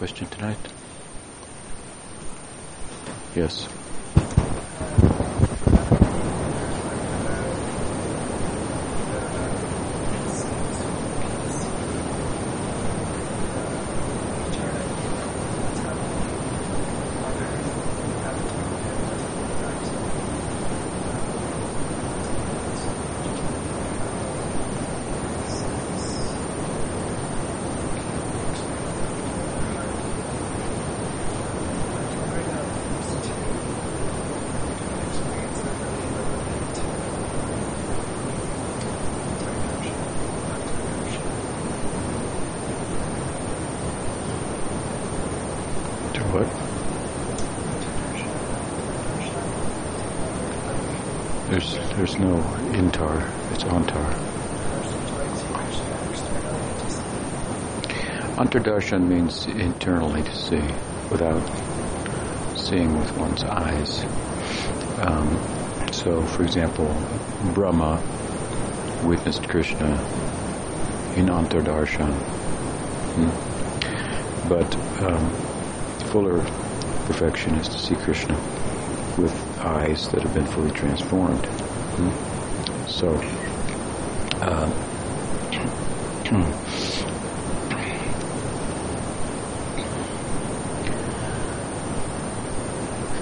question tonight? Yes. Antardarshan means internally to see, without seeing with one's eyes. Um, so, for example, Brahma witnessed Krishna in Antardarshan. Hmm? But um, fuller perfection is to see Krishna with eyes that have been fully transformed. Hmm? So, uh,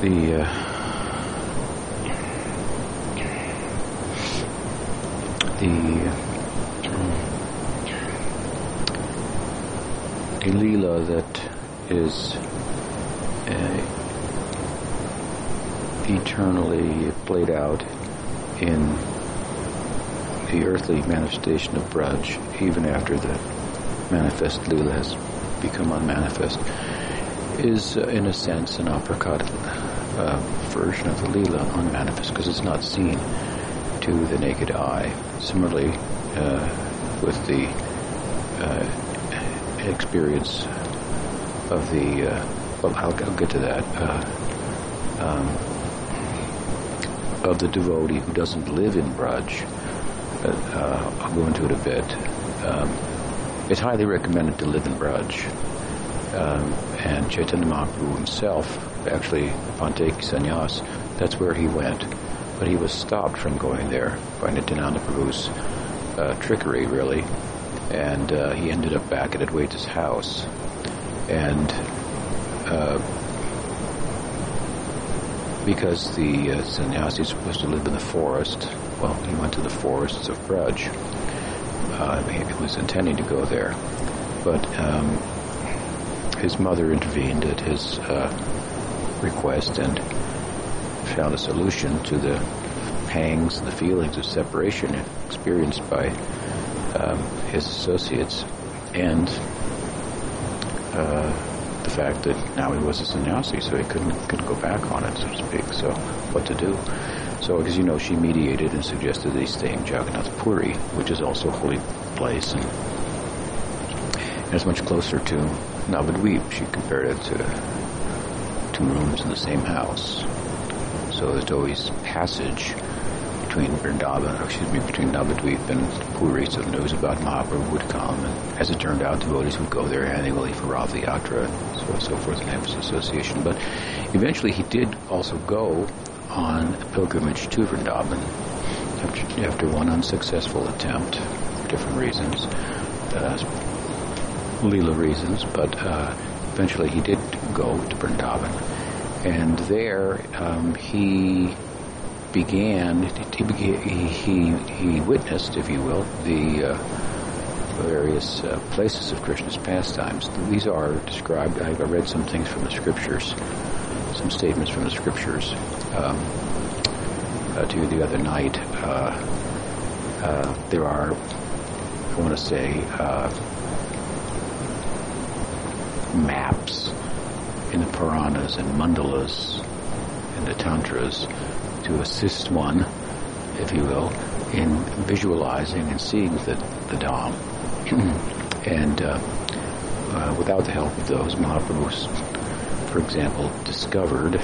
the uh, the the lila that is uh, eternally played out in the earthly manifestation of Braj, even after the manifest lila has become unmanifest, is uh, in a sense an aprakat uh, version of the Leela on manifest because it's not seen to the naked eye. Similarly, uh, with the uh, experience of the, uh, well, I'll, I'll, get to that, uh, um, of the devotee who doesn't live in Braj. Uh, I'll go into it a bit. Um, it's highly recommended to live in Braj. Um, and Chaitanya Mahaprabhu himself actually Panteki Sannyas, that's where he went. But he was stopped from going there by Nityananda Prabhu's uh, trickery, really. And uh, he ended up back at Adwaita's house. And uh, because the uh, is supposed to live in the forest, well, he went to the forests of Braj. Uh, he was intending to go there. But um, his mother intervened at his uh, request and found a solution to the pangs, the feelings of separation experienced by um, his associates, and uh, the fact that now he was a sannyasi, so he couldn't couldn't go back on it, so to speak. So, what to do? So, as you know, she mediated and suggested he stay in Jagannath Puri, which is also a holy place, and, and it's much closer to Navadvip. She compared it to two rooms in the same house. So there's always passage between Vrindavan, excuse me, between Navadvip and Puri, so news about Mahaprabhu would come. And as it turned out, devotees would go there annually for Rath Yatra and so, so forth and have his association. But eventually he did also go on a pilgrimage to Vrindavan after, after one unsuccessful attempt for different reasons, uh, Leela reasons, but uh, eventually he did go to Vrindavan. And there um, he began, he, he, he, witnessed, if you will, the uh, various uh, places of Krishna's pastimes. These are described, I read some things from the scriptures, some statements from the scriptures um, uh, to you the other night. Uh, uh, there are, I want to say, uh, maps in the Puranas and mandalas and the Tantras to assist one, if you will, in visualizing and seeing the, the Dham. and uh, uh, without the help of those, Mahaprabhu, for example, discovered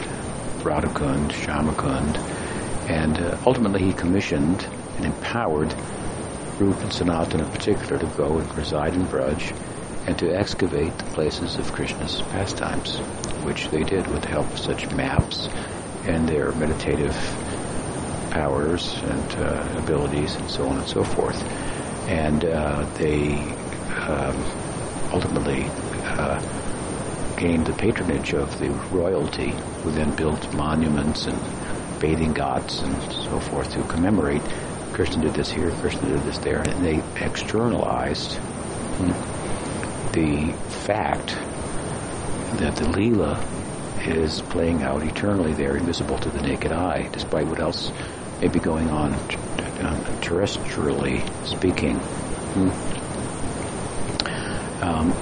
Radhakund, Shyamakund, and uh, ultimately he commissioned and empowered Rupa and Sanatana in particular to go and reside in Braj and to excavate the places of Krishna's pastimes, which they did with the help of such maps and their meditative powers and uh, abilities and so on and so forth. And uh, they um, ultimately uh, gained the patronage of the royalty, who then built monuments and bathing ghats and so forth to commemorate. Krishna did this here, Krishna did this there, and they externalized the fact that the Leela is playing out eternally there, invisible to the naked eye, despite what else may be going on terrestrially speaking. Um,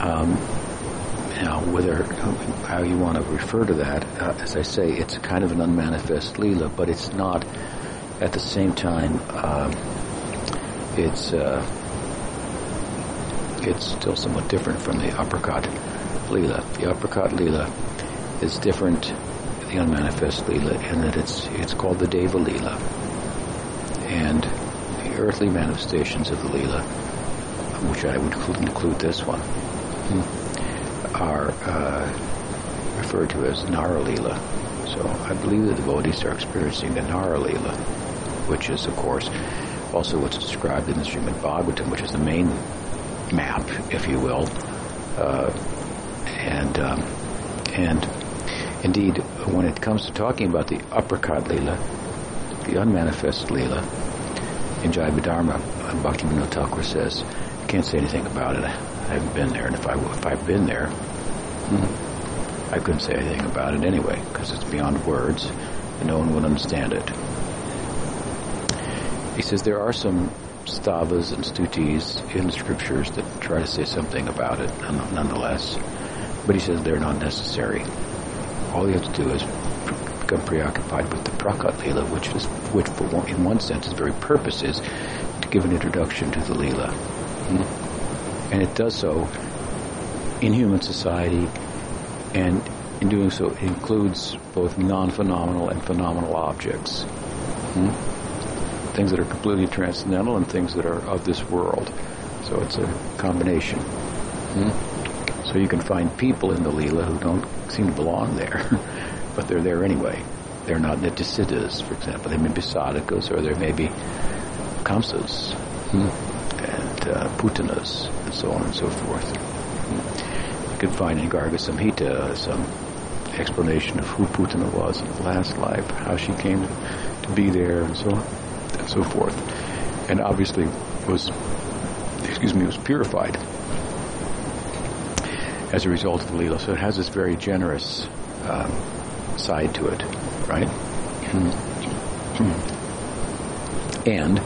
um, now, whether how you want to refer to that, uh, as I say, it's kind of an unmanifest Leela, but it's not at the same time, um, it's uh, it's still somewhat different from the aprakat lila. The aprakat lila is different, the unmanifest lila, in that it's it's called the deva lila, and the earthly manifestations of the lila, which I would include this one, are uh, referred to as Nara lila. So I believe the devotees are experiencing the Nara lila which is, of course, also what's described in the Srimad Bhagavatam, which is the main map, if you will. Uh, and um, and indeed, when it comes to talking about the aprakat lila, the unmanifest lila, in Jaiva Dharma, Bhaktivinoda Thakur says, I can't say anything about it. I haven't been there, and if I if I've been there, hmm, I couldn't say anything about it anyway because it's beyond words, and no one would understand it. He says there are some stavas and stutis in the scriptures that try to say something about it nonetheless, but he says they're not necessary. All you have to do is become preoccupied with the prakat lila, which is, which in one sense its very purpose is to give an introduction to the lila. Hmm? And it does so in human society, and in doing so it includes both non-phenomenal and phenomenal objects. Things that are completely transcendental and things that are of this world. So it's a combination. Hmm? So you can find people in the Leela who don't seem to belong there, but they're there anyway. They're not Nityasiddhas, for example. They may be sadhakas or there may be kamsas hmm? and uh, putanas and so on and so forth. Hmm? You can find in Garga Samhita some explanation of who Putana was in the last life, how she came to be there and so on so forth. And obviously was, excuse me, was purified as a result of the Leela. So it has this very generous um, side to it, right? and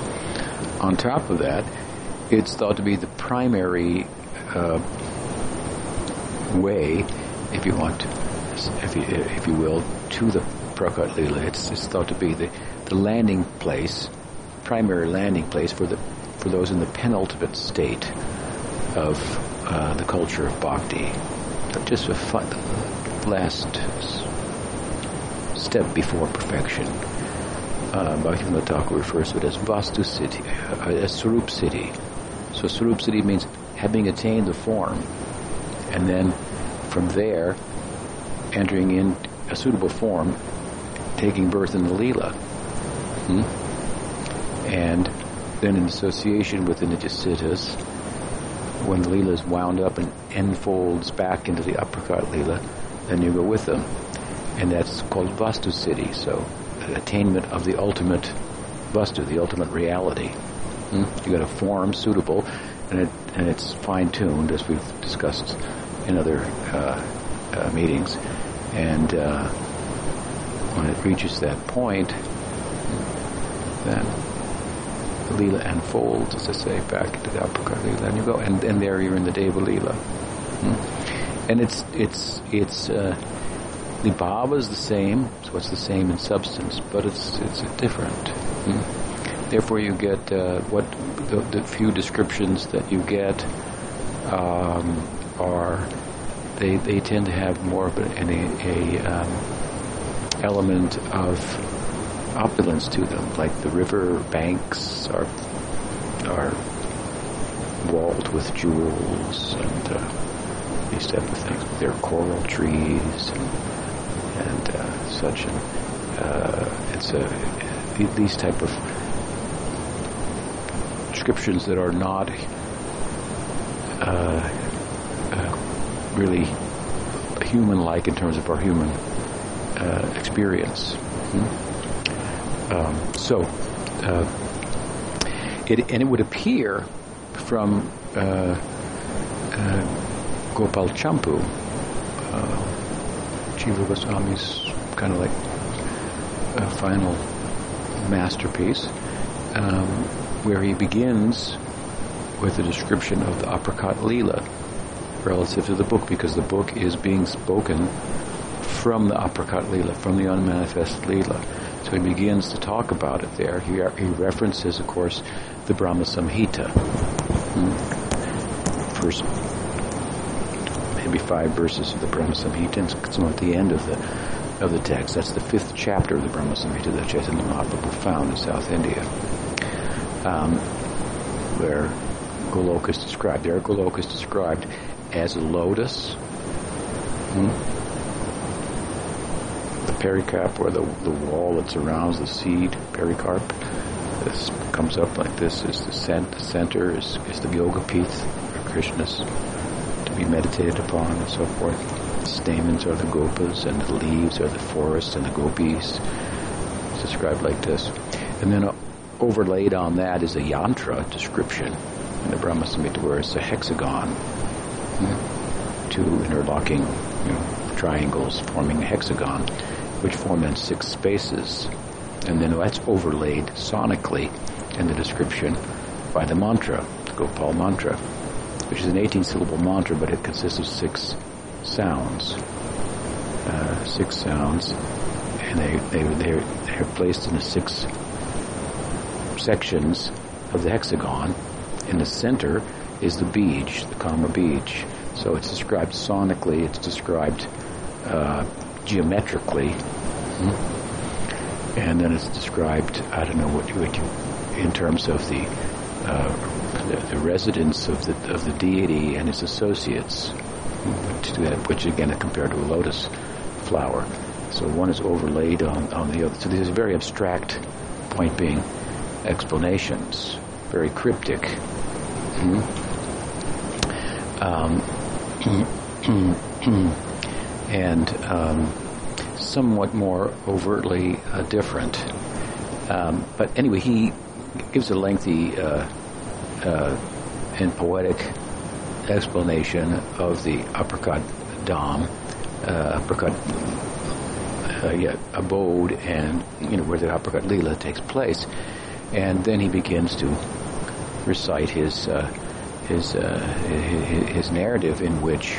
on top of that, it's thought to be the primary uh, way, if you want, if you, if you will, to the Prakat Leela. It's, it's thought to be the, the landing place primary landing place for the for those in the penultimate state of uh, the culture of bhakti. Just a fun, last step before perfection. Uh, Bhaktivinoda Thakur refers to it as Vastu Siddhi, uh, as Swarup Siddhi. So Swarup Siddhi means having attained the form, and then from there entering in a suitable form, taking birth in the Leela. Hmm? And then in association with the Nityasiddhas, when the Leela is wound up and enfolds back into the aprakat Leela, then you go with them. And that's called Vastu Siddhi, so attainment of the ultimate Vastu, the ultimate reality. Hmm? You got a form suitable, and, it, and it's fine-tuned, as we've discussed in other uh, uh, meetings. And uh, when it reaches that point, then Leela unfolds, as I say, back to the Aprakat Leela, and you go, and, and there you're in the Deva Leela. Hmm? And it's, it's, it's, uh, the bhava is the same, so it's the same in substance, but it's, it's different. Hmm? Therefore you get, uh, what, the, the, few descriptions that you get, um, are, they, they tend to have more of a, a um, element of opulence to them, like the river banks are are walled with jewels and uh, these type of things. There are coral trees and, and uh, such. And uh, it's a these type of descriptions that are not uh, uh, really human-like in terms of our human uh, experience. Hmm? Um, so, uh, it, and it would appear from uh, uh, Gopal Champu, Jiva Goswami's kind of like a final masterpiece, um, where he begins with a description of the aprakat Leela relative to the book, because the book is being spoken from the aprakat Leela, from the unmanifest Leela. So he begins to talk about it there. He, he references, of course, the Brahma Samhita. Hmm? First, maybe five verses of the Brahma Samhita, and some at the end of the of the text. That's the fifth chapter of the Brahma Samhita that Chaitanya Mahaprabhu found in South India, um, where Goloka is described. There, Goloka is described as a lotus. Hmm? Pericarp, or the, the wall that surrounds the seed, pericarp, this comes up like this is the, cent- the center is, is the yoga pith, or Krishna's to be meditated upon and so forth The stamens are the gopas, and the leaves are the forest and the gopis. It's described like this. And then uh, overlaid on that is a yantra description in the Brahma Samhita where it's a hexagon, two interlocking you know, triangles forming a hexagon, which form then six spaces. And then that's overlaid sonically in the description by the mantra, the Gopal mantra, which is an 18 syllable mantra, but it consists of six sounds, uh, six sounds, and they they they're, they're placed in the six sections of the hexagon. In the center is the bija, the Kama bija. So it's described sonically. It's described uh, geometrically, hmm? and then it's described. I don't know what you, what you in terms of the, uh, the the residence of the of the deity and his associates which again compared to a lotus flower. So one is overlaid on, on the other. So these are very abstract, point being, explanations, very cryptic. Mm-hmm. Um, and um, somewhat more overtly uh, different. Um, but anyway, he gives a lengthy uh, uh, and poetic explanation of the aprakat dham, uh, aprakat uh, yeah, abode, and you know where the aprakat lila takes place, and then he begins to recite his his, his, narrative in which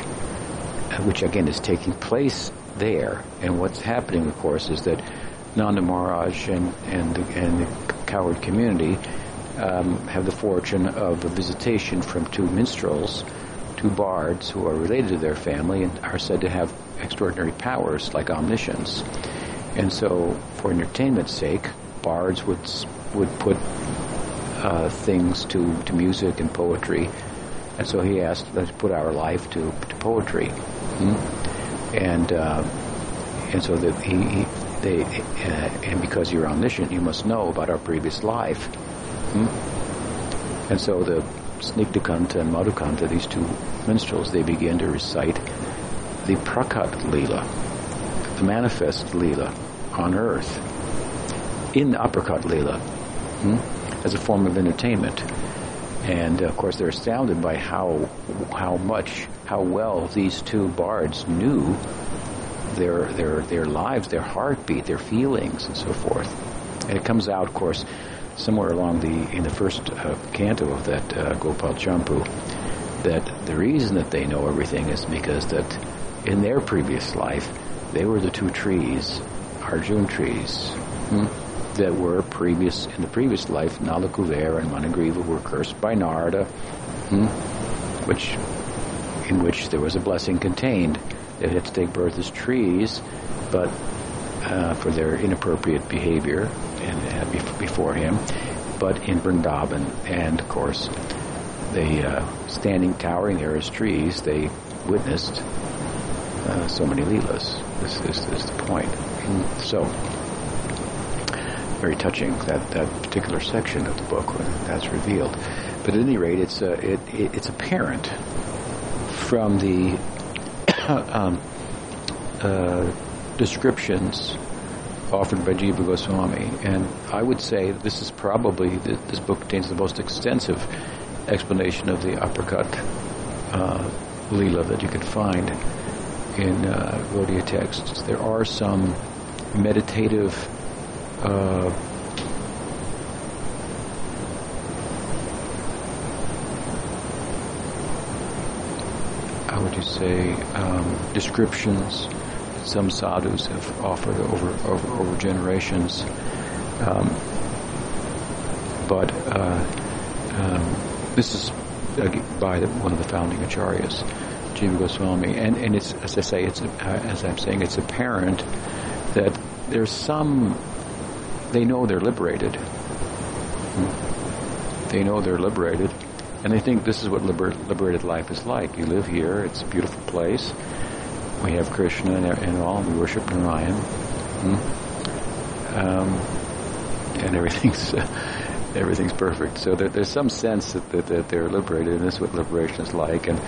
which again is taking place there, and what's happening, of course, is that Nanda Maharaj and and the, and the cowherd community um, have the fortune of a visitation from two minstrels, two bards who are related to their family and are said to have extraordinary powers like omniscience. And so, for entertainment's sake, bards would would put uh, things to, to music and poetry. And so he asked, let's put our life to, to poetry. Hmm? And uh, and so that he, he they uh, and because you're omniscient, you must know about our previous life. Hmm? And so the Snigdhakanta and Madhukanta, these two minstrels, they begin to recite the Prakat Leela, the manifest Leela on earth, in the Aprakat Leela, hmm, as a form of entertainment. And of course, they're astounded by how how much, how well these two bards knew their their their lives, their heartbeat, their feelings, and so forth. And it comes out, of course, somewhere along the in the first uh, canto of that uh, Gopal Champu that the reason that they know everything is because that in their previous life they were the two trees, Arjun trees, hmm, that were previous in the previous life. Nala Kuvara and Manigriva were cursed by Narada, hmm, which in which there was a blessing contained. They had to take birth as trees, but uh, for their inappropriate behavior and uh, before him, but in Vrindavan, and of course, they uh, standing towering there as trees, they witnessed uh, so many leelas. This, this, this is the point. So, very touching that, that particular section of the book when that's revealed. But at any rate, it's uh, it, it, it's apparent from the um, uh, descriptions offered by Jiva Goswami, and I would say this is probably this book contains the most extensive explanation of the aprakat uh, lila that you could find in uh, Gaudiya texts. There are some meditative uh, how would you say um, descriptions some sadhus have offered over over, over generations um, but uh, um, this is uh, by the, one of the founding acharyas Jiva Goswami, and and it's as I say, it's uh, as I'm saying, it's apparent that there's some. They know they're liberated. They know they're liberated, and they think this is what liber- liberated life is like. You live here; it's a beautiful place. We have Krishna and, and all. We worship Narayan, hmm. um, and everything's. Uh, everything's perfect. So there, there's some sense that, that, that, they're liberated, and this is what liberation is like. And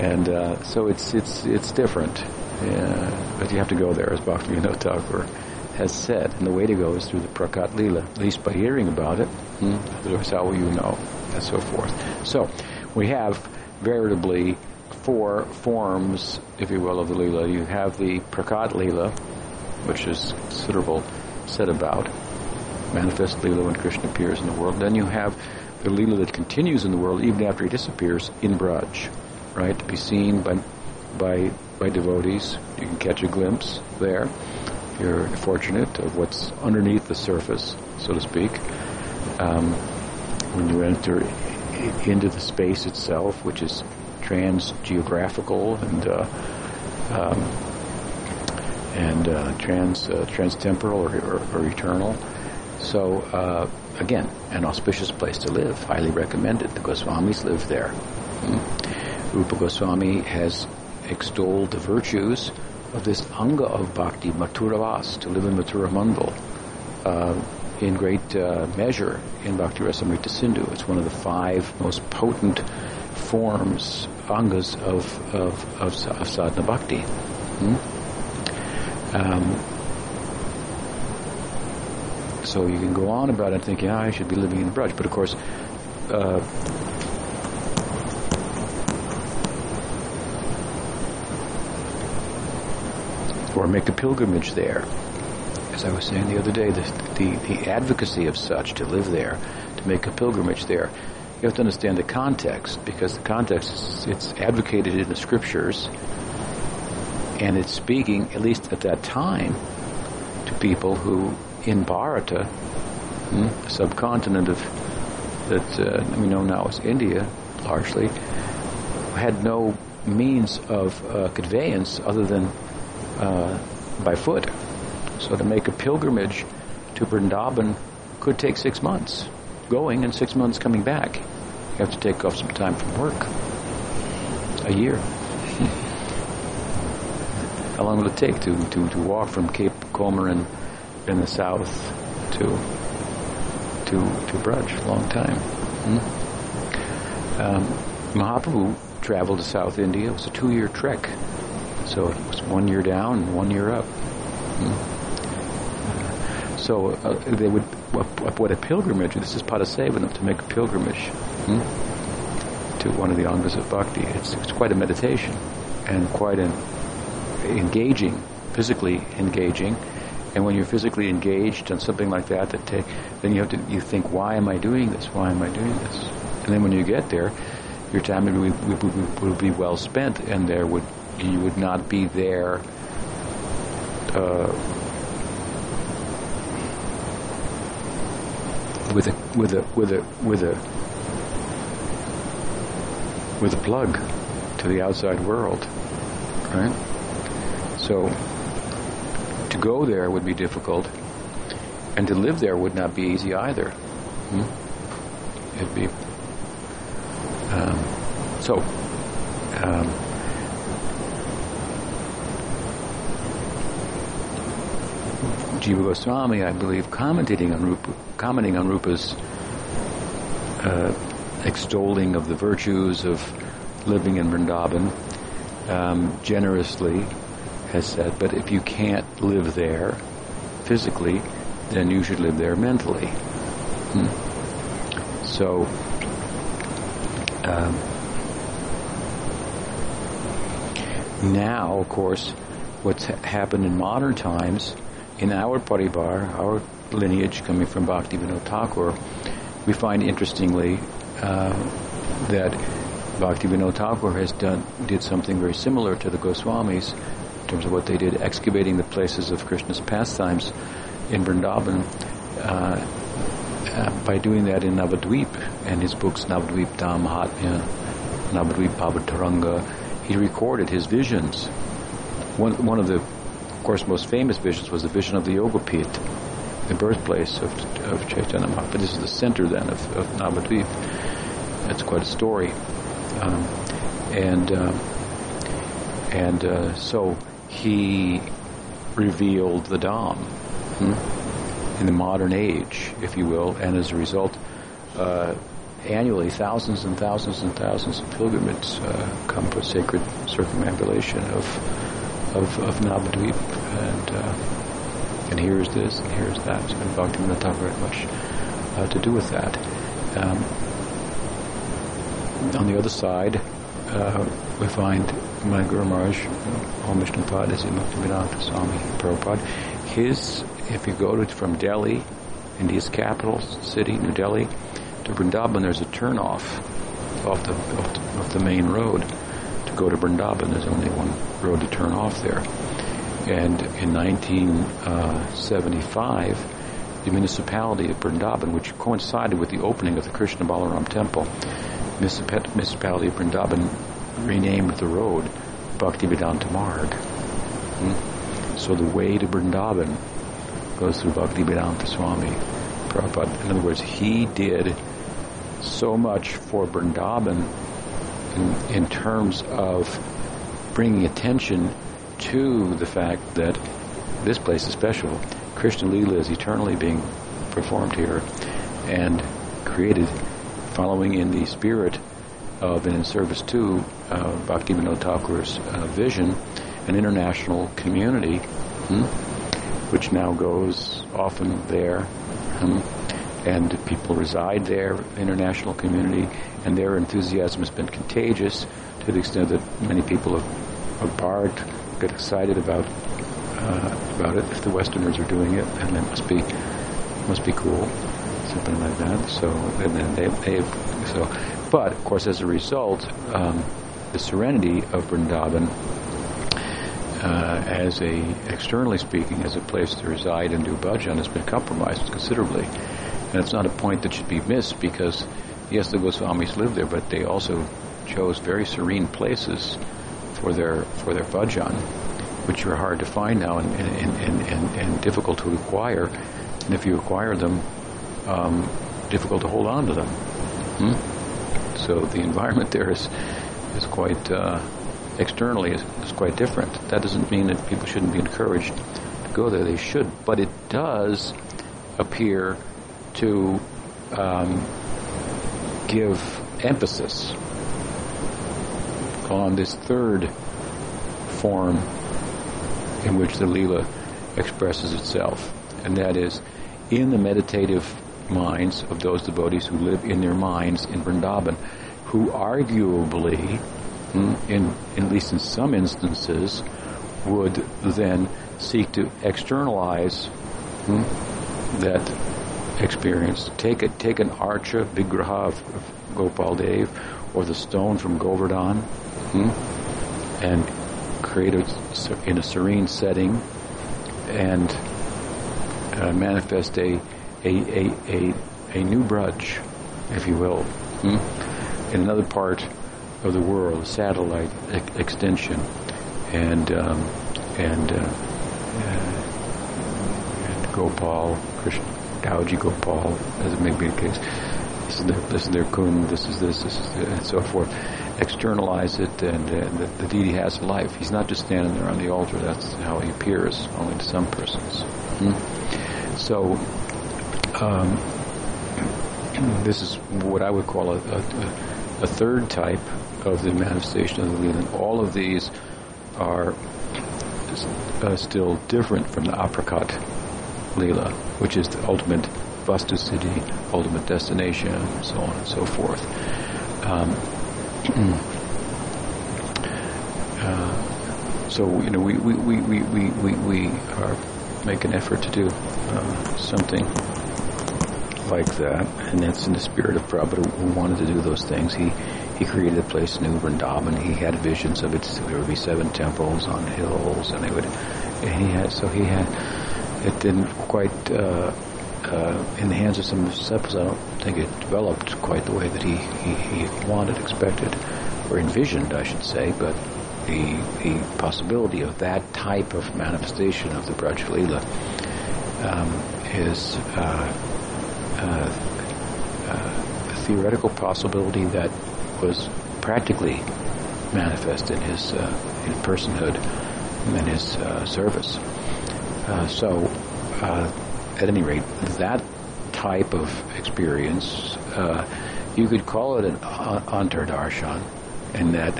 and uh, so it's it's it's different. Yeah, but you have to go there, as Bhakti Thakur has said, and the way to go is through the Prakat Lila, at least by hearing about it. Hmm? Otherwise, how will you know? And so forth. So we have veritably four forms, if you will, of the Lila. You have the Prakat Lila, which is considerable said about, manifest Lila when Krishna appears in the world. Then you have the Lila that continues in the world even after he disappears in Braj right? To be seen by by by devotees. You can catch a glimpse there. You're fortunate of what's underneath the surface, so to speak. Um, when you enter into the space itself, which is trans-geographical and uh, um, and uh, trans uh, trans-temporal or, or, or, eternal. So uh, again, an auspicious place to live. Highly recommended. The Goswamis live there. Mm-hmm. Rupa Goswami has extolled the virtues of this anga of bhakti, Mathuravas, to live in Mathura Mandal, uh, in great uh, measure in Bhakti Rasamrita Sindhu. It's one of the five most potent forms, angas of, of, of, of sadhana bhakti. Hmm? Um, so you can go on about it thinking, oh, I should be living in Braj. But of course, uh, or make a pilgrimage there. As I was saying the other day, the, the, the advocacy of such to live there, to make a pilgrimage there, you have to understand the context because the context is it's advocated in the scriptures and it's speaking, at least at that time, to people who in Bharata, hmm, subcontinent of that uh, we know now as India, largely, had no means of uh, conveyance other than uh, by foot. So to make a pilgrimage to Vrindavan could take six months going and six months coming back. You have to take off some time from work. A year. How long will it take to, to, to walk from Cape Comorin in the south to to to Braj? Long time. Hmm? Um, Mahaprabhu traveled to South India. It was a two-year trek so it was one year down one year up. Hmm. So uh, they would, what, a pilgrimage, this is Padasevana, to make a pilgrimage hmm, to one of the angas of bhakti. It's, it's quite a meditation and quite an engaging, physically engaging. And when you're physically engaged on something like that, that take, then you have to you think, why am I doing this? Why am I doing this? And then when you get there, your time would, would, would be well spent, and there would you would not be there uh, with a with a with a with a with a plug to the outside world, right? So to go there would be difficult, and to live there would not be easy either. Hmm? It'd be um, so. Um, Jiva Goswami, I believe, commenting on Rupa, commenting on Rupa's uh, extolling of the virtues of living in Vrindavan, um, generously has said, but if you can't live there physically, then you should live there mentally. Hmm. So, um, now, of course, what's ha- happened in modern times, in our paribar, our lineage coming from Bhakti Vinod Thakur, we find interestingly uh, that Bhakti Vinod Thakur has done did something very similar to the Goswamis in terms of what they did, excavating the places of Krishna's pastimes in Vrindavan. Uh, uh, by doing that in Navadvip and his books Navadvip Dham Mahatmya, Navadvip Bhavataranga, he recorded his visions. One, one of the, course, most famous visions was the vision of the Yogapit, the birthplace of, of Chaitanya Mahaprabhu. This is the center then of, of Navadvip. That's quite a story. Um, and uh, and uh, so he revealed the Dham hmm, in the modern age, if you will, and as a result, uh, annually thousands and thousands and thousands of pilgrims uh, come for sacred circumambulation of of, of Navadvip, and uh, and here's this and here's that, and Bhakti Vinod very much uh, to do with that. Um, on the other side, uh, we find my Guru Maharaj, Om Vishnupad, is Swami Prabhupada. His, if you go to, from Delhi, India's capital city, New Delhi, to Vrindavan, there's a turnoff off the, off the, off the main road. Go to Vrindavan, there's only one road to turn off there. And in 1975, the municipality of Vrindavan, which coincided with the opening of the Krishna Balaram temple, municipality of Vrindavan renamed the road Bhaktivedanta Marg. Hmm? So the way to Vrindavan goes through Bhaktivedanta Swami Prabhupada. In other words, he did so much for Vrindavan in, in terms of bringing attention to the fact that this place is special. Krishna Lila is eternally being performed here and created following in the spirit of and in service to uh, Bhakti Vinod Thakur's uh, vision, an international community, hmm, which now goes often there, hmm, and people reside there, international community, and their enthusiasm has been contagious to the extent that many people have, barred, get excited about uh, about it. If the Westerners are doing it, and it must be must be cool something like that. So, and then they, they so, but of course, as a result, um, the serenity of Vrindavan, uh, as a externally speaking, as a place to reside and do bhajan, has been compromised considerably, and it's not a point that should be missed because yes, the Goswamis lived there, but they also chose very serene places for their for their bhajan, which are hard to find now and, and, and, and, and difficult to acquire. And if you acquire them, um, difficult to hold on to them. Hmm? So the environment there is is quite uh, externally is, is, quite different. That doesn't mean that people shouldn't be encouraged to go there. They should, but it does appear to um, give emphasis on this third form in which the Leela expresses itself, and that is in the meditative minds of those devotees who live in their minds in Vrindavan, who arguably, hmm, in, in at least in some instances, would then seek to externalize hmm, that experience. Take a, take an archa vigraha of, of Gopal Dev or the stone from Govardhan hmm, and create it in a serene setting and uh, manifest a a, a, a, a new Braj, if you will, hmm? in another part of the world, a satellite e- extension, and um, and uh, uh, Gopal, Krishna, Dauji Gopal, as it may be the case. This is their, this is their kun, this is this, this is the, and so forth. Externalize it, and, and the, the, deity has a life. He's not just standing there on the altar. That's how he appears, only to some persons. Hmm? So, um, this is what I would call a, a, a, third type of the manifestation of the Leela. All of these are uh, still different from the aprakat Leela, which is the ultimate Vastu siddhi, ultimate destination, and so on and so forth. Um, uh, so you know, we we, we, we, we, we are make an effort to do uh, something like that, and that's in the spirit of Prabhupada who wanted to do those things. He he created a place in Vrindavan. He had visions of it. There would be seven temples on hills, and they would. And he had so he had. It didn't quite uh, uh, in the hands of some disciples. I don't think it developed quite the way that he, he, he wanted, expected, or envisioned, I should say. But the the possibility of that type of manifestation of the Braj um, is. Uh, uh, uh, a theoretical possibility that was practically manifest in his uh, in personhood and his uh, service. Uh, so, uh, at any rate, that type of experience, you could call it an antardarshan, in that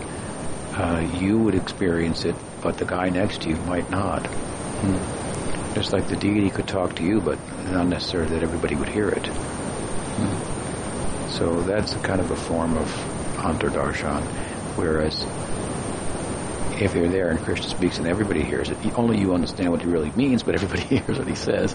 you would experience it, but the guy next to you might not. Hmm. Just like the deity could talk to you, but not necessarily that everybody would hear it. Hmm. So that's a kind of a form of antardarshan, whereas if you're there and Krishna speaks and everybody hears it, only you understand what he really means, but everybody hears what he says.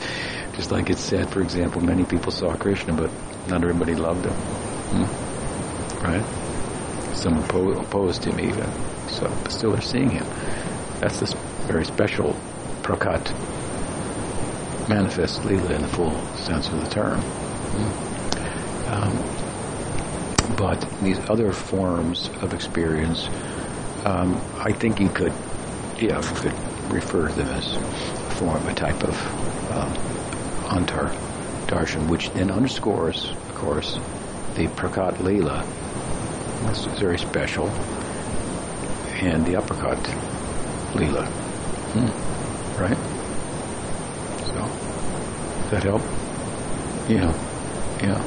Just like it's said, for example, many people saw Krishna, but not everybody loved him. Hmm? Right? Some opposed him even. So, but still they're seeing him. That's this very special prakat manifest Leela in the full sense of the term. Um, but these other forms of experience, um, I think you could, yeah, could refer to them as a form, a type of um, antar darshan, which then underscores, of course, the prakat leela. This is very special, and the aprakat leela. Hmm. Right? So, does that help? Yeah. Yeah.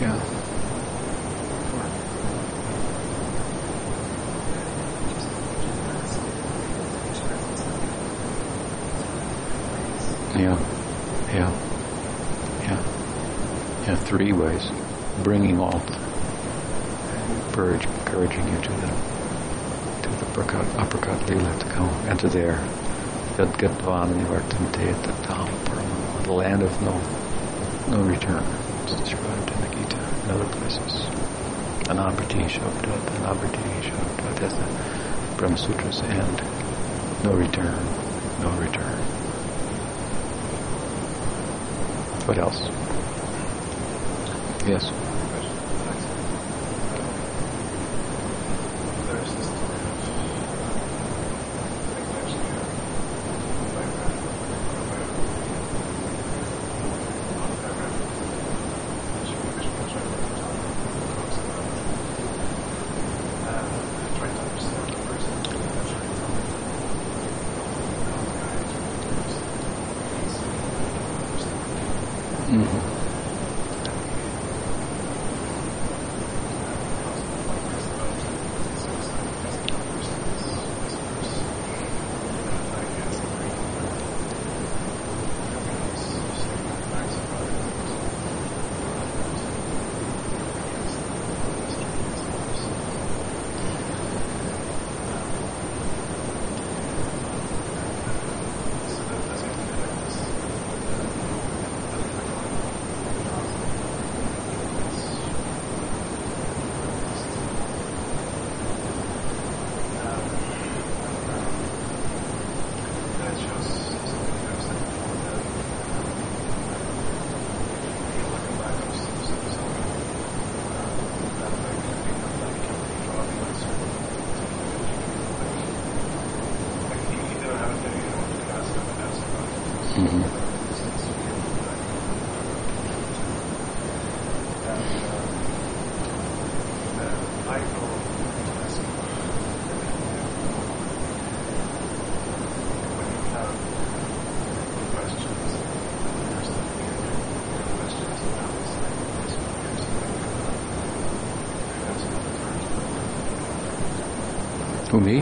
Yeah. Yeah. Yeah. Yeah. Three ways. Bringing all, encouraging you to the to the aprakat, aprakat lila to come enter there. Gadgadvan Nivartante Tatam the land of no no return. It's described in the Gita and other places. Anabriti Shabda, Anabriti Shabda, that's the Brahma Sutras end. No return, no return. What else? Yes. Me?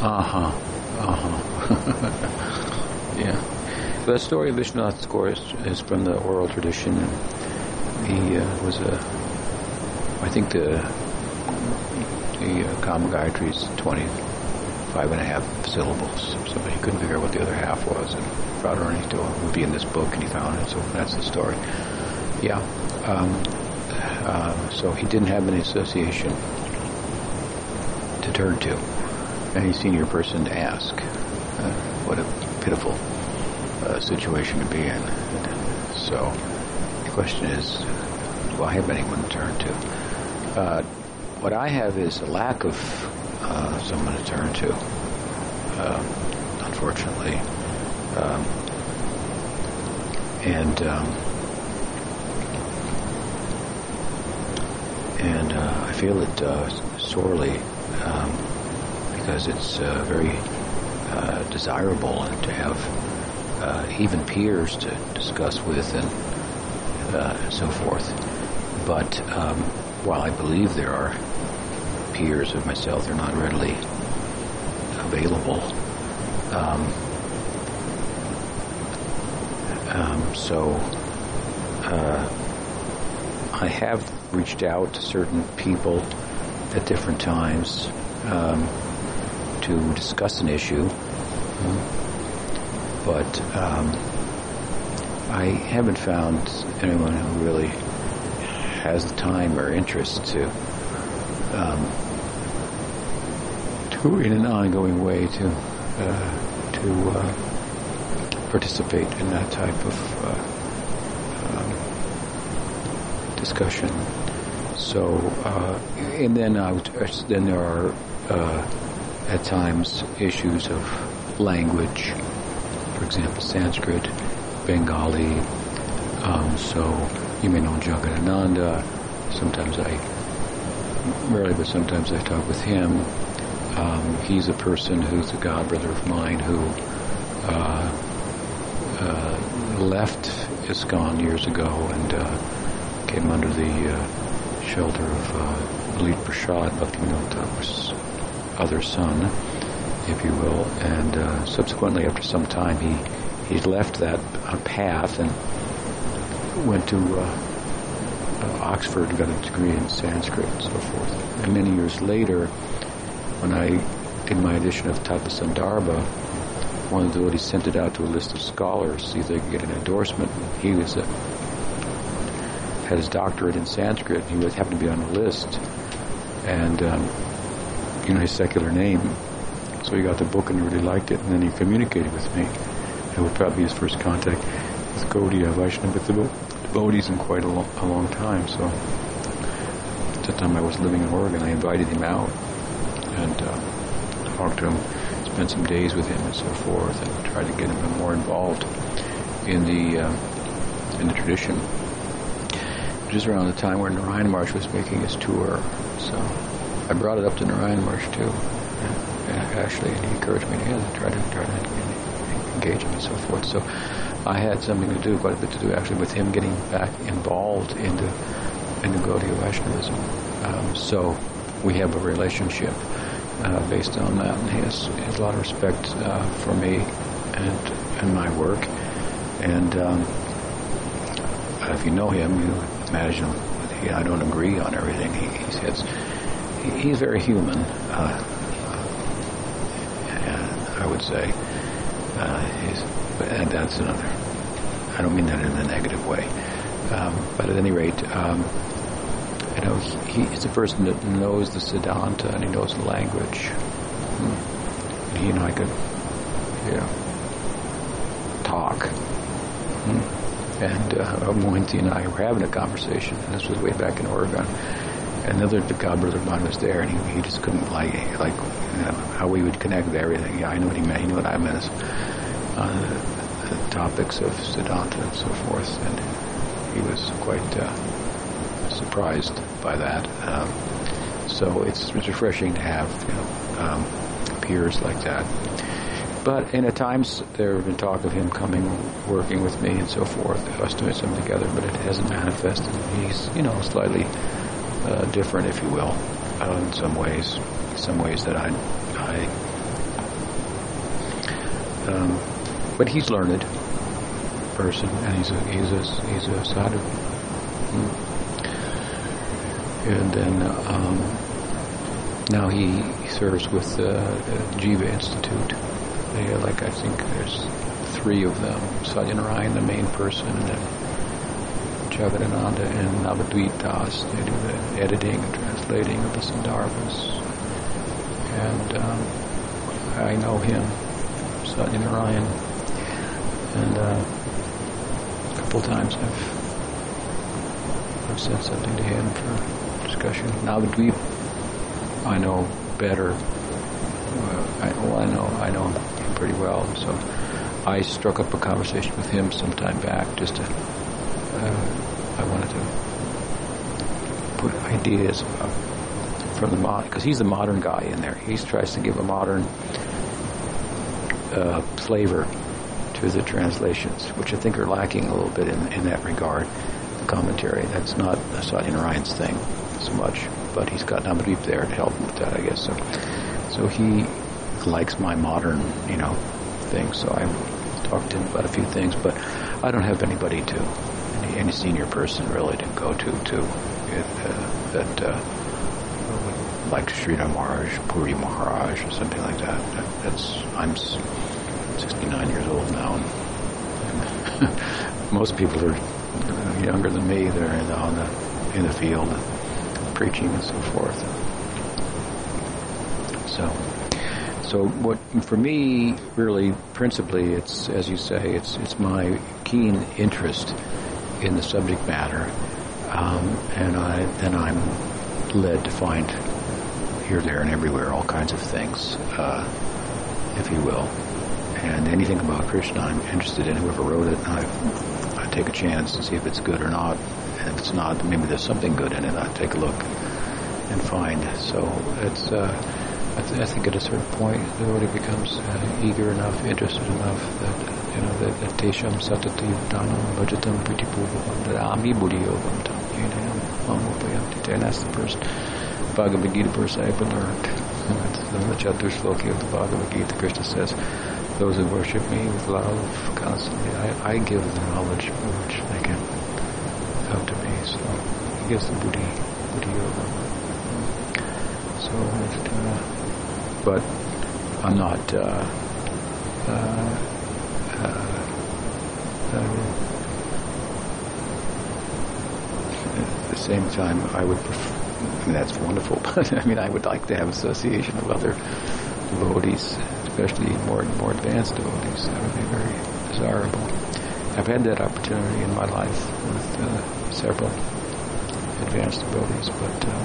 Uh huh. Uh huh. yeah. The story of Vishwanath, of course, is from the oral tradition. He uh, was a, I think the the uh, Kama Gayatri is 25 and a half syllables. So he couldn't figure out what the other half was. And Radharani would be in this book, and he found it. So that's the story. Yeah. Um, uh, so he didn't have any association turn to, any senior person to ask. Uh, what a pitiful uh, situation to be in. So the question is, do I have anyone to turn to? Uh, what I have is a lack of uh, someone to turn to, um, unfortunately. Um, and um, and uh, I feel it uh, sorely because it's uh, very uh, desirable to have uh, even peers to discuss with and uh, so forth. But um, while I believe there are peers of myself, they're not readily available. Um, um, so uh, I have reached out to certain people at different times um, to discuss an issue, but um, I haven't found anyone who really has the time or interest to um, to in an ongoing way to uh, to uh, participate in that type of uh, um, discussion. So, uh, and then uh, then there are uh, at times issues of language, for example, Sanskrit, Bengali. Um, so you may know Jagadananda. Sometimes I, rarely, but sometimes I talk with him. Um, he's a person who's a god brother of mine who uh, uh, left ISKCON years ago and uh, came under the uh, shelter of uh, Prasad, Bhaktivinoda Thakur's other son, if you will. And uh, subsequently, after some time, he he left that uh, path and went to uh, uh, Oxford, got a degree in Sanskrit and so forth. And many years later, when I did my edition of Tattva one of the devotees sent it out to a list of scholars, see if they could get an endorsement. He was a had his doctorate in Sanskrit. He would happen to be on the list, and um, know his secular name. So he got the book and he really liked it, and then he communicated with me. It would probably be his first contact with Gaudiya Vaishnava with the devotees in quite a long, a long time. So at the time I was living in Oregon, I invited him out and uh, talked to him, spent some days with him and so forth, and tried to get him more involved in the uh, in the tradition just around the time where Narayan Maharaj was making his tour. So I brought it up to Narayan Maharaj too, and, Ashley, he encouraged me to yeah, try to try to engage him and so forth. So I had something to do, quite a bit to do actually, with him getting back involved into into Gaudiya Vaishnavism. Um, so we have a relationship uh, based on that, and he has, has a lot of respect uh, for me and and my work. And um, if you know him, you imagine I don't agree on everything he, he says. He, he's very human, uh, I would say. Uh, and that's another. I don't mean that in a negative way. Um, but at any rate, um, you know, he, he's a person that knows the Siddhanta and he knows the language. Hmm. He and I could, you know, talk. Hmm and uh, and I were having a conversation, and this was way back in Oregon. Another brother of mine was there, and he, he just couldn't like like you know, how we would connect with everything. Yeah, I knew what he meant. He knew what I meant uh, topics of Siddhanta and so forth, and he was quite uh, surprised by that. Um, so it's, it's refreshing to have you know um, peers like that. But in at times there have been talk of him coming, working with me, and so forth, us doing something together. But it hasn't manifested. He's, you know, slightly uh, different, if you will, uh, in some ways. some ways that I, I um, but he's learned person, and he's a he's a he's a sadhu. And then um, now he serves with the Jiva Institute. They like I think there's three of them. Satyanarayan, the main person, and then Jagadananda and Navadvip Das. They do the editing and translating of the Sandarbhas. And um, I know him, Satyanarayan. And uh, a couple times I've, I've said something to him for discussion. Navadvip, I know better. Uh, I, well, I know I know him pretty well, so I struck up a conversation with him some time back just to, uh, I wanted to put ideas from the mod, because he's the modern guy in there. He tries to give a modern uh, flavor to the translations, which I think are lacking a little bit in, in that regard. The commentary, that's not Satyanarayan's thing so much, but he's got Navadvip there to help him with that, I guess. So, so he likes my modern, you know, thing. So I talked to him about a few things, but I don't have anybody to, any, senior person really to go to, to uh, that uh, like Sridhar Maharaj, Puri Maharaj, or something like that. that that's I'm 69 years old now, and, and most people are younger than me. They're in the, on the in the field, preaching and so forth. So. So what for me really principally it's as you say it's it's my keen interest in the subject matter, um, and I then I'm led to find here, there, and everywhere all kinds of things, uh, if you will, and anything about Krishna I'm interested in. Whoever wrote it, I I take a chance to see if it's good or not. And if it's not, maybe there's something good in it. I take a look and find. So it's. Uh, I, th- I, think at a certain point devotee becomes uh, eager enough, interested enough that you know that, that tesham satati dhanam bhajatam pritipurvam dadami buddhiyogam tam yenam mamupayanti. And that's the first Bhagavad Gita verse I ever learned. And that's the Chaturshloki of the Bhagavad Gita. Krishna says, those who worship me with love constantly, I, I give them knowledge which they can come to me. So he gives the Buddhi, Buddhi Yoga. So it, uh, but I'm not. Uh, uh, at the same time, I would prefer. I mean, that's wonderful, but I mean, I would like to have association of other devotees, especially more more advanced devotees. That would be very desirable. I've had that opportunity in my life with uh, several advanced devotees, but uh,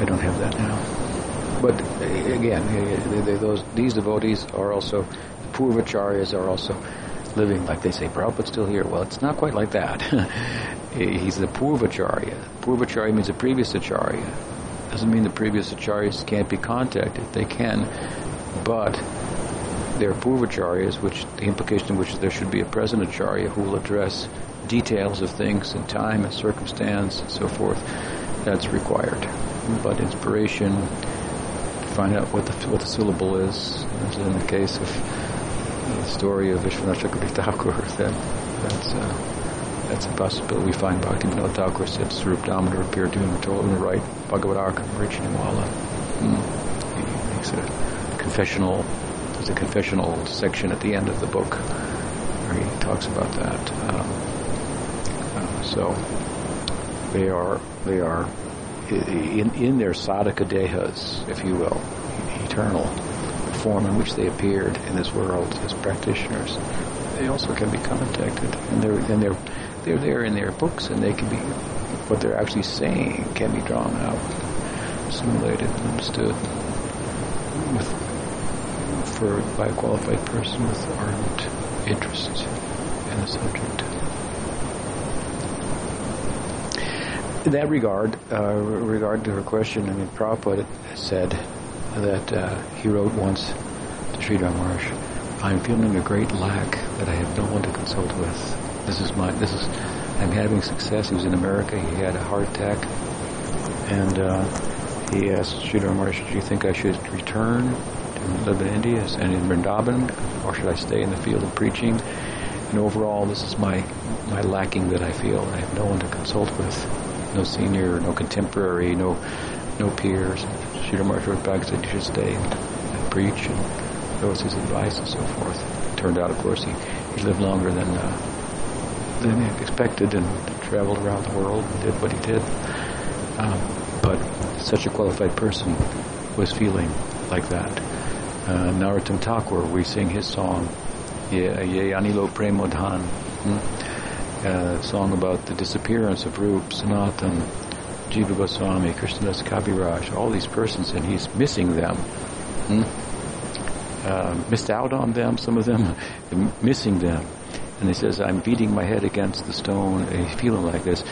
I don't have that now. But again, those these devotees are also the Purvacharyas are also living like they say. Prabhupada's still here. Well, it's not quite like that. He's the Purvacharya. Purvacharya means a previous acharya. Doesn't mean the previous acharyas can't be contacted. They can, but they're Purvacharyas, which the implication of which is there should be a present acharya who will address details of things in time and circumstance and so forth. That's required. But inspiration, find out what the what the syllable is. As in the case of the story of Vishwanath Chakravarti Thakur, that that's uh, that's a possibility. We find Bhaktivinoda Thakur said Swarup Damodar appeared to him and told him to write Bhagavad Arka Richinwala. Hmm. He makes a confessional. There's a confessional section at the end of the book where he talks about that. Um, uh, so they are they are in, in their sadhaka dehas, if you will, eternal form in which they appeared in this world as practitioners, they also can be contacted, and they're and they're they're there in their books, and they can be what they're actually saying can be drawn out, simulated, understood with for by a qualified person with ardent interest in the subject. in that regard, uh, regard to her question, I mean, Prabhupada said that uh, he wrote once to Sridhar Maharaj, I'm feeling a great lack that I have no one to consult with. This is my, this is, I'm having success. He was in America. He had a heart attack. And, uh, he asked Sridhar Maharaj, do you think I should return to live in India and in Vrindavan, or should I stay in the field of preaching? And overall, this is my, my lacking that I feel. I have no one to consult with, no senior, no contemporary, no no peers. Sridhar back and said, you should stay and preach, and that was his advice and so forth. It turned out, of course, he, he lived longer than, uh, than expected and traveled around the world and did what he did. Um, but such a qualified person was feeling like that. Uh, Narottam Thakur, we sing his song, Ye Anilo Premodhan, hmm? uh, song about the disappearance of Rup, Sanatan, Jiva Goswami, Krishnadas Kaviraj, all these persons, and he's missing them. Hmm? Uh, missed out on them, some of them, missing them. And he says, I'm beating my head against the stone, feeling like this.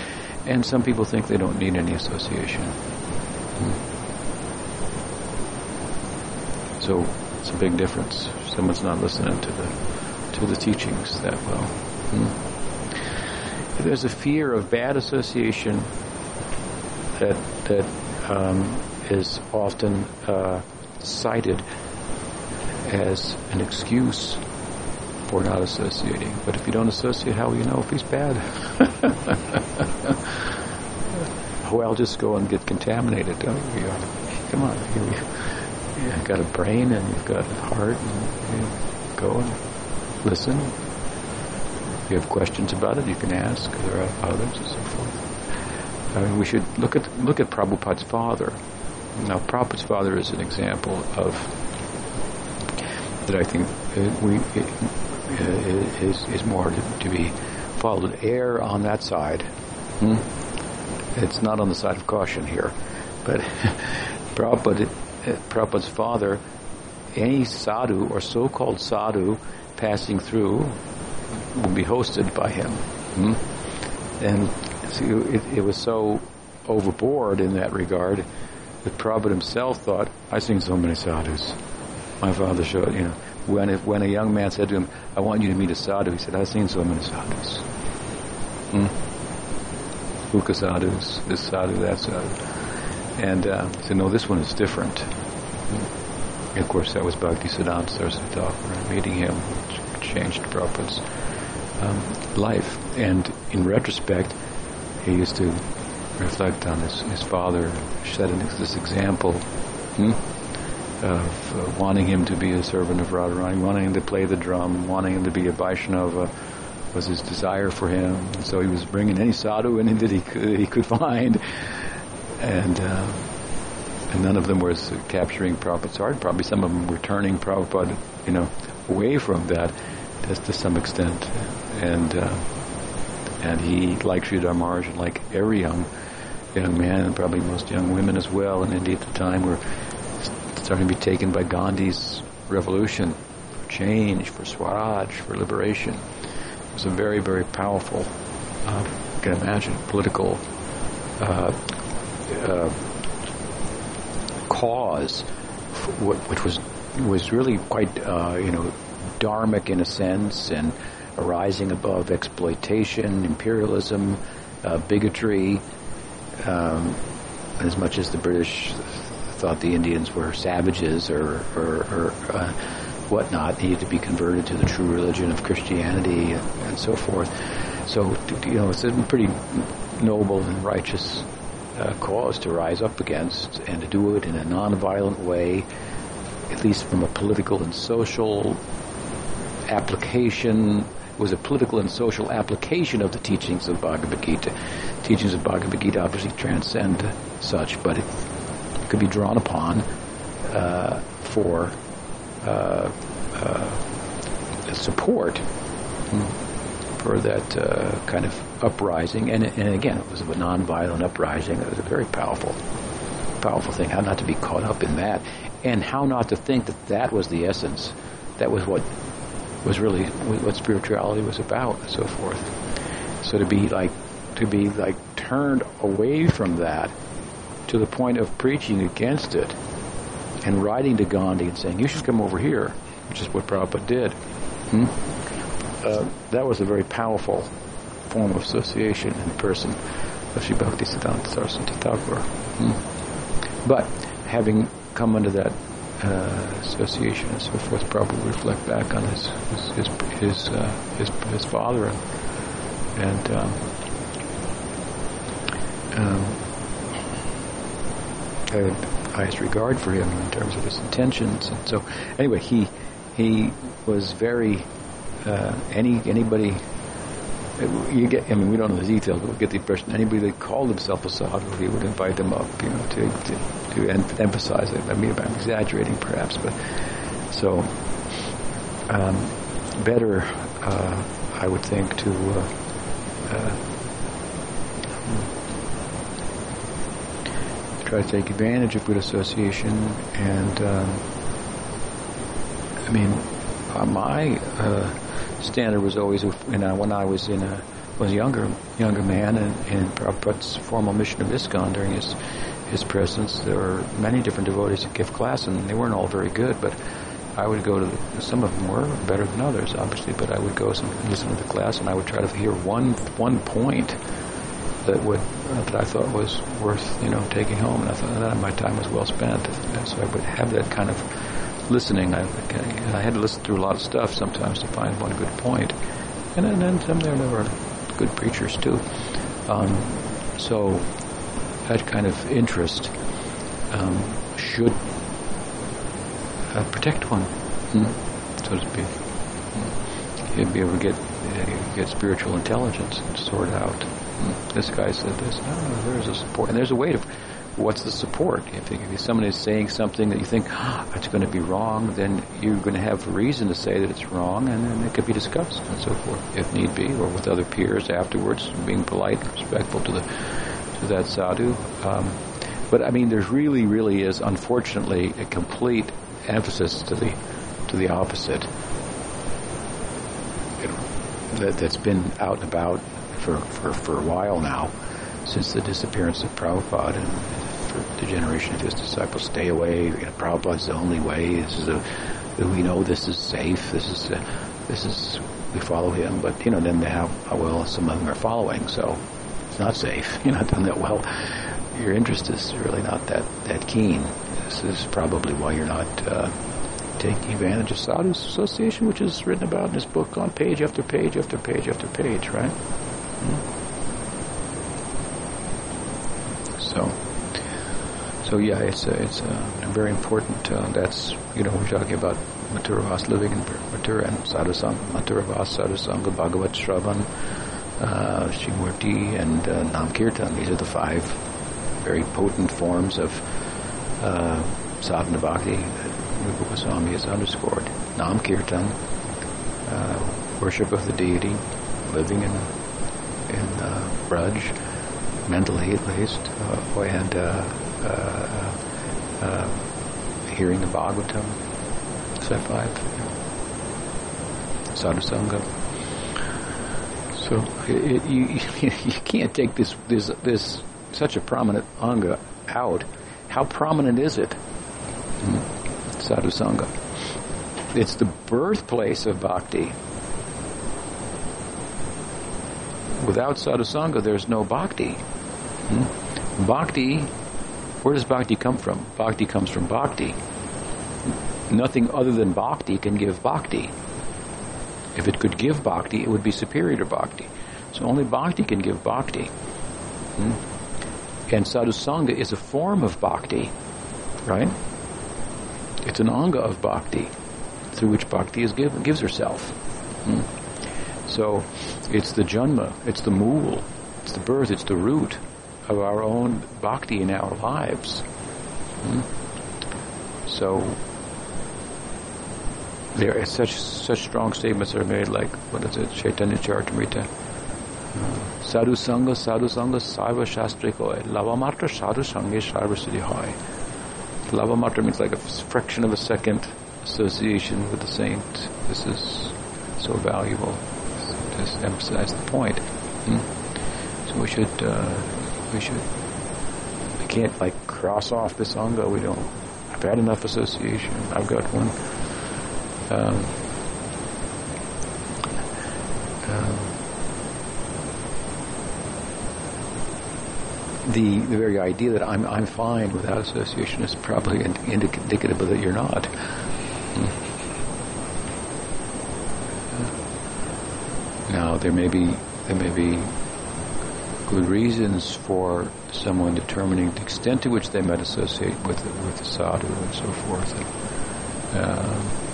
And some people think they don't need any association. Hmm? So it's a big difference. Someone's not listening to the to the teachings that well. Hmm? There's a fear of bad association that that um, is often uh, cited as an excuse for not associating. But if you don't associate, how will you know if he's bad? well, just go and get contaminated. Don't you? Come on, you, have got a brain and you've got a heart, and you go and listen. If you have questions about it, you can ask. There are others and so forth. I mean, we should look at look at Prabhupada's father. Now, Prabhupada's father is an example of that I think uh, we uh, is is more to, to be followed. Err on that side. Hmm? It's not on the side of caution here, but Prabhupada, uh, Prabhupada's father, any sadhu or so-called sadhu passing through will be hosted by him. Hmm? And it, it, was so overboard in that regard that Prabhupada himself thought, I've seen so many sadhus. My father showed, you know, when, if, when a young man said to him, I want you to meet a sadhu, he said, I've seen so many sadhus. Hmm? Uka sadhus, this sadhu, that sadhu. And uh, he said, no, this one is different. And of course, that was Bhakti Siddhanta Saraswati Thakur, meeting him, which changed Prabhupada's um, life. And in retrospect, he used to reflect on his, his father, setting this example hmm, of uh, wanting him to be a servant of Radharani, wanting him to play the drum, wanting him to be a Vaishnava was his desire for him. And so he was bringing any sadhu in that he could, he could find. And, uh, and none of them was capturing Prabhupada's heart. Probably some of them were turning Prabhupada, you know, away from that just to some extent. And, uh, and he, like Sridhar Maharaj, and like every young young man, and probably most young women as well in India at the time, were starting to be taken by Gandhi's revolution for change, for Swaraj, for liberation. It was a very, very powerful, uh, you can imagine, political uh, uh, cause, which was was really quite, uh, you know, dharmic in a sense, and arising above exploitation, imperialism, uh, bigotry, um, as much as the British thought the Indians were savages or, or, or uh, whatnot, needed to be converted to the true religion of Christianity and, so forth. So, you know, it's a pretty noble and righteous uh, cause to rise up against and to do it in a nonviolent way, at least from a political and social application was a political and social application of the teachings of Bhagavad Gita. Teachings of Bhagavad Gita obviously transcend such, but it could be drawn upon uh, for uh, uh, support for that uh, kind of uprising. And, and again, it was a nonviolent uprising. It was a very powerful, powerful thing. How not to be caught up in that, and how not to think that that was the essence. That was what was really what spirituality was about and so forth. So to be like, to be like turned away from that to the point of preaching against it and writing to Gandhi and saying, you should come over here, which is what Prabhupada did. Hmm? Uh, that was a very powerful form of association in person of Sri Bhakti Siddhanta Saraswati Thakur. Hmm? but having come under that uh, association and so forth, probably reflect back on his his his his, uh, his, his, father and, and um, um, had highest regard for him in terms of his intentions. And so, anyway, he he was very uh, any anybody you get, I mean, we don't know the details, but we get the impression anybody that called himself a sadhu, he would invite them up, you know, to, to, to em- emphasize it. I mean, I'm exaggerating perhaps, but so, um, better, uh, I would think, to, uh, uh, try to take advantage of good association and, um, I mean, uh, my, uh, standard was always, you know, when I was in a was a younger younger man in, in Prabhupada's formal mission of ISKCON during his his presence, there were many different devotees that give class, and they weren't all very good, but I would go to the, some of them were better than others, obviously, but I would go and listen to the class, and I would try to hear one one point that would that I thought was worth you know taking home, and I thought that my time was well spent. So I would have that kind of listening. I, I had to listen through a lot of stuff sometimes to find one good point. And then, and some there were good preachers too. Um, so that kind of interest um, should uh, protect one, mm, so to speak. You'd be able to get uh, get spiritual intelligence and sort out. Mm. This guy said this. Oh, there's a support, and there's a way to what's the support? If, if someone is saying something that you think oh, it's going to be wrong, then you're going to have reason to say that it's wrong, and then it could be discussed and so forth, if need be, or with other peers afterwards, being polite, respectful to the to that sadhu. Um, but I mean, there's really, really is, unfortunately, a complete emphasis to the to the opposite. That, that's been out and about for, for, for a while now since the disappearance of Prabhupada and for the generation of his disciples, stay away. You know, Prabhupada's the only way. This is a, we know this is safe. This is, a, this is, we follow him. But, you know, then they have, well, some of them are following, so it's not safe. You're not doing that well. Your interest is really not that, that keen. This is probably why you're not, uh, taking advantage of Sadhu Association, which is written about in this book on page after page after page after page, right? Mm-hmm. So, so yeah, it's a, it's a very important. Uh, that's you know we're talking about Mathura living in Mathura and Sadhusanga, Mathura Vas, Sadhusanga, Bhagavat Shravan, uh, and uh, Nam Kirtan. These are the five very potent forms of uh, sadhana bhakti that Rupa Goswami has underscored. Namkirtan, uh, worship of the deity, living in in uh, Braj, mentally at least, uh, and uh, uh, uh, hearing the Bhagavatam, set five, sadhusanga. So it, you you can't take this this this such a prominent anga out. How prominent is it? Hmm. Sadhusanga. It's the birthplace of bhakti. Without sadhusanga, there's no bhakti. Hmm? Bhakti, where does bhakti come from? Bhakti comes from bhakti. Nothing other than bhakti can give bhakti. If it could give bhakti, it would be superior to bhakti. So only bhakti can give bhakti. Hmm? And sadhusanga is a form of bhakti, right? It's an anga of bhakti through which bhakti is given, gives herself. Hmm? So it's the janma, it's the mool, it's the birth, it's the root of our own bhakti in our lives. Hmm? So there such such strong statements are made like what is it Chaitanya Charitamrita? Sadhu sangha sadhu sangha sarva shastri hoy. Lavamatra sadhu sangha sarva siddhi hoy. Lavamatra means like a fraction of a second association with the saint. This is so valuable. Just emphasize the point. Hmm? so we should uh, we should we can't like cross off this anga we don't I've had enough association. I've got one um, um, the, the very idea that I'm, I'm fine without association is probably indicative that you're not. Now, there may be there may be good reasons for someone determining the extent to which they might associate with with the sadhu and so forth. And, uh,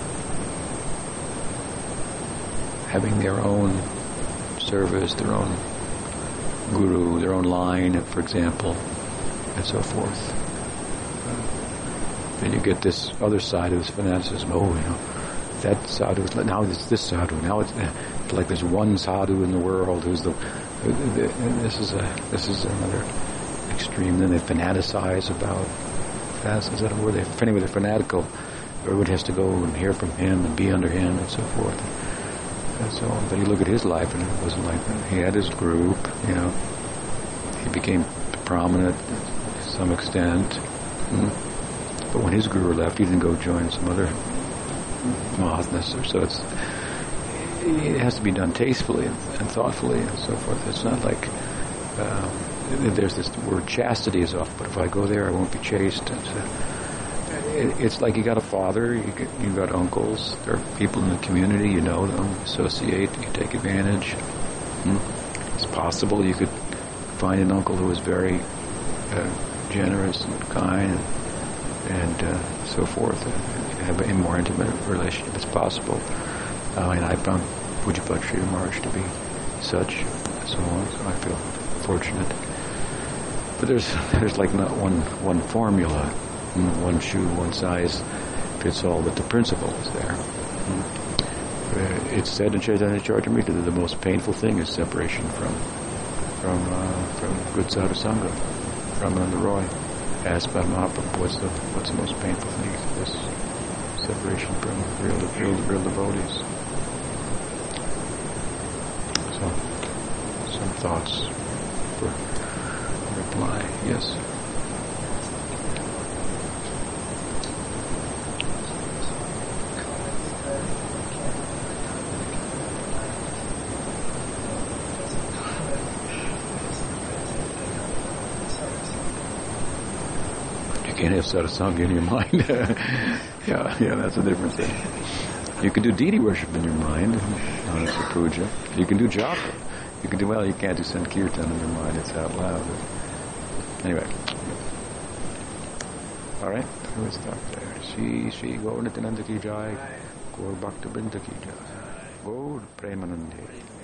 having their own service, their own guru, their own line, for example, and so forth. Then you get this other side of this fanaticism. Oh, you know, that sadhu. Now it's this sadhu. Now it's, it's like there's one sadhu in the world who's the. This is a. This is another extreme. Then they fanaticize about. Is that a word? They, anyway, they're fanatical. Everybody has to go and hear from him and be under him and so forth and so on. But you look at his life, and it wasn't like that. He had his group, you know. He became prominent to some extent. Mm. But when his guru left, he didn't go join some other Mahatmas or so. It's, it has to be done tastefully and, and thoughtfully and so forth. It's not like um, there's this word chastity is off, but if I go there, I won't be chaste. And so, it's like you got a father, you got, you got uncles, there are people in the community, you know them, associate, you take advantage. Hmm? It's possible you could find an uncle who was very uh, generous and kind and, and uh, so forth, and have a more intimate relationship. It's possible. Uh, and I found Pujapati Maharaj to be such, so on, so I feel fortunate. But there's there's like not one one formula one shoe, one size fits all, but the principle is there. It's said in Chaitanya Charitamrita that the most painful thing is separation from from uh, from good sadhu sangha. Ramananda Roy asked by Mahaprabhu, what's the what's the most painful thing? This separation from real real, real devotees. So, some thoughts for reply. Yes. Can't have satsang in your mind. yeah, yeah, that's a different thing. You can do deity worship in your mind, not as a puja. You can do japa. You can do, well, you can't do sankirtan in your mind, it's out loud. Anyway. Alright, we'll stop there. Shri Shri Gaur Nityananda ki jai, Gaur Bhakta Binda ki jai, Gaur Premanande.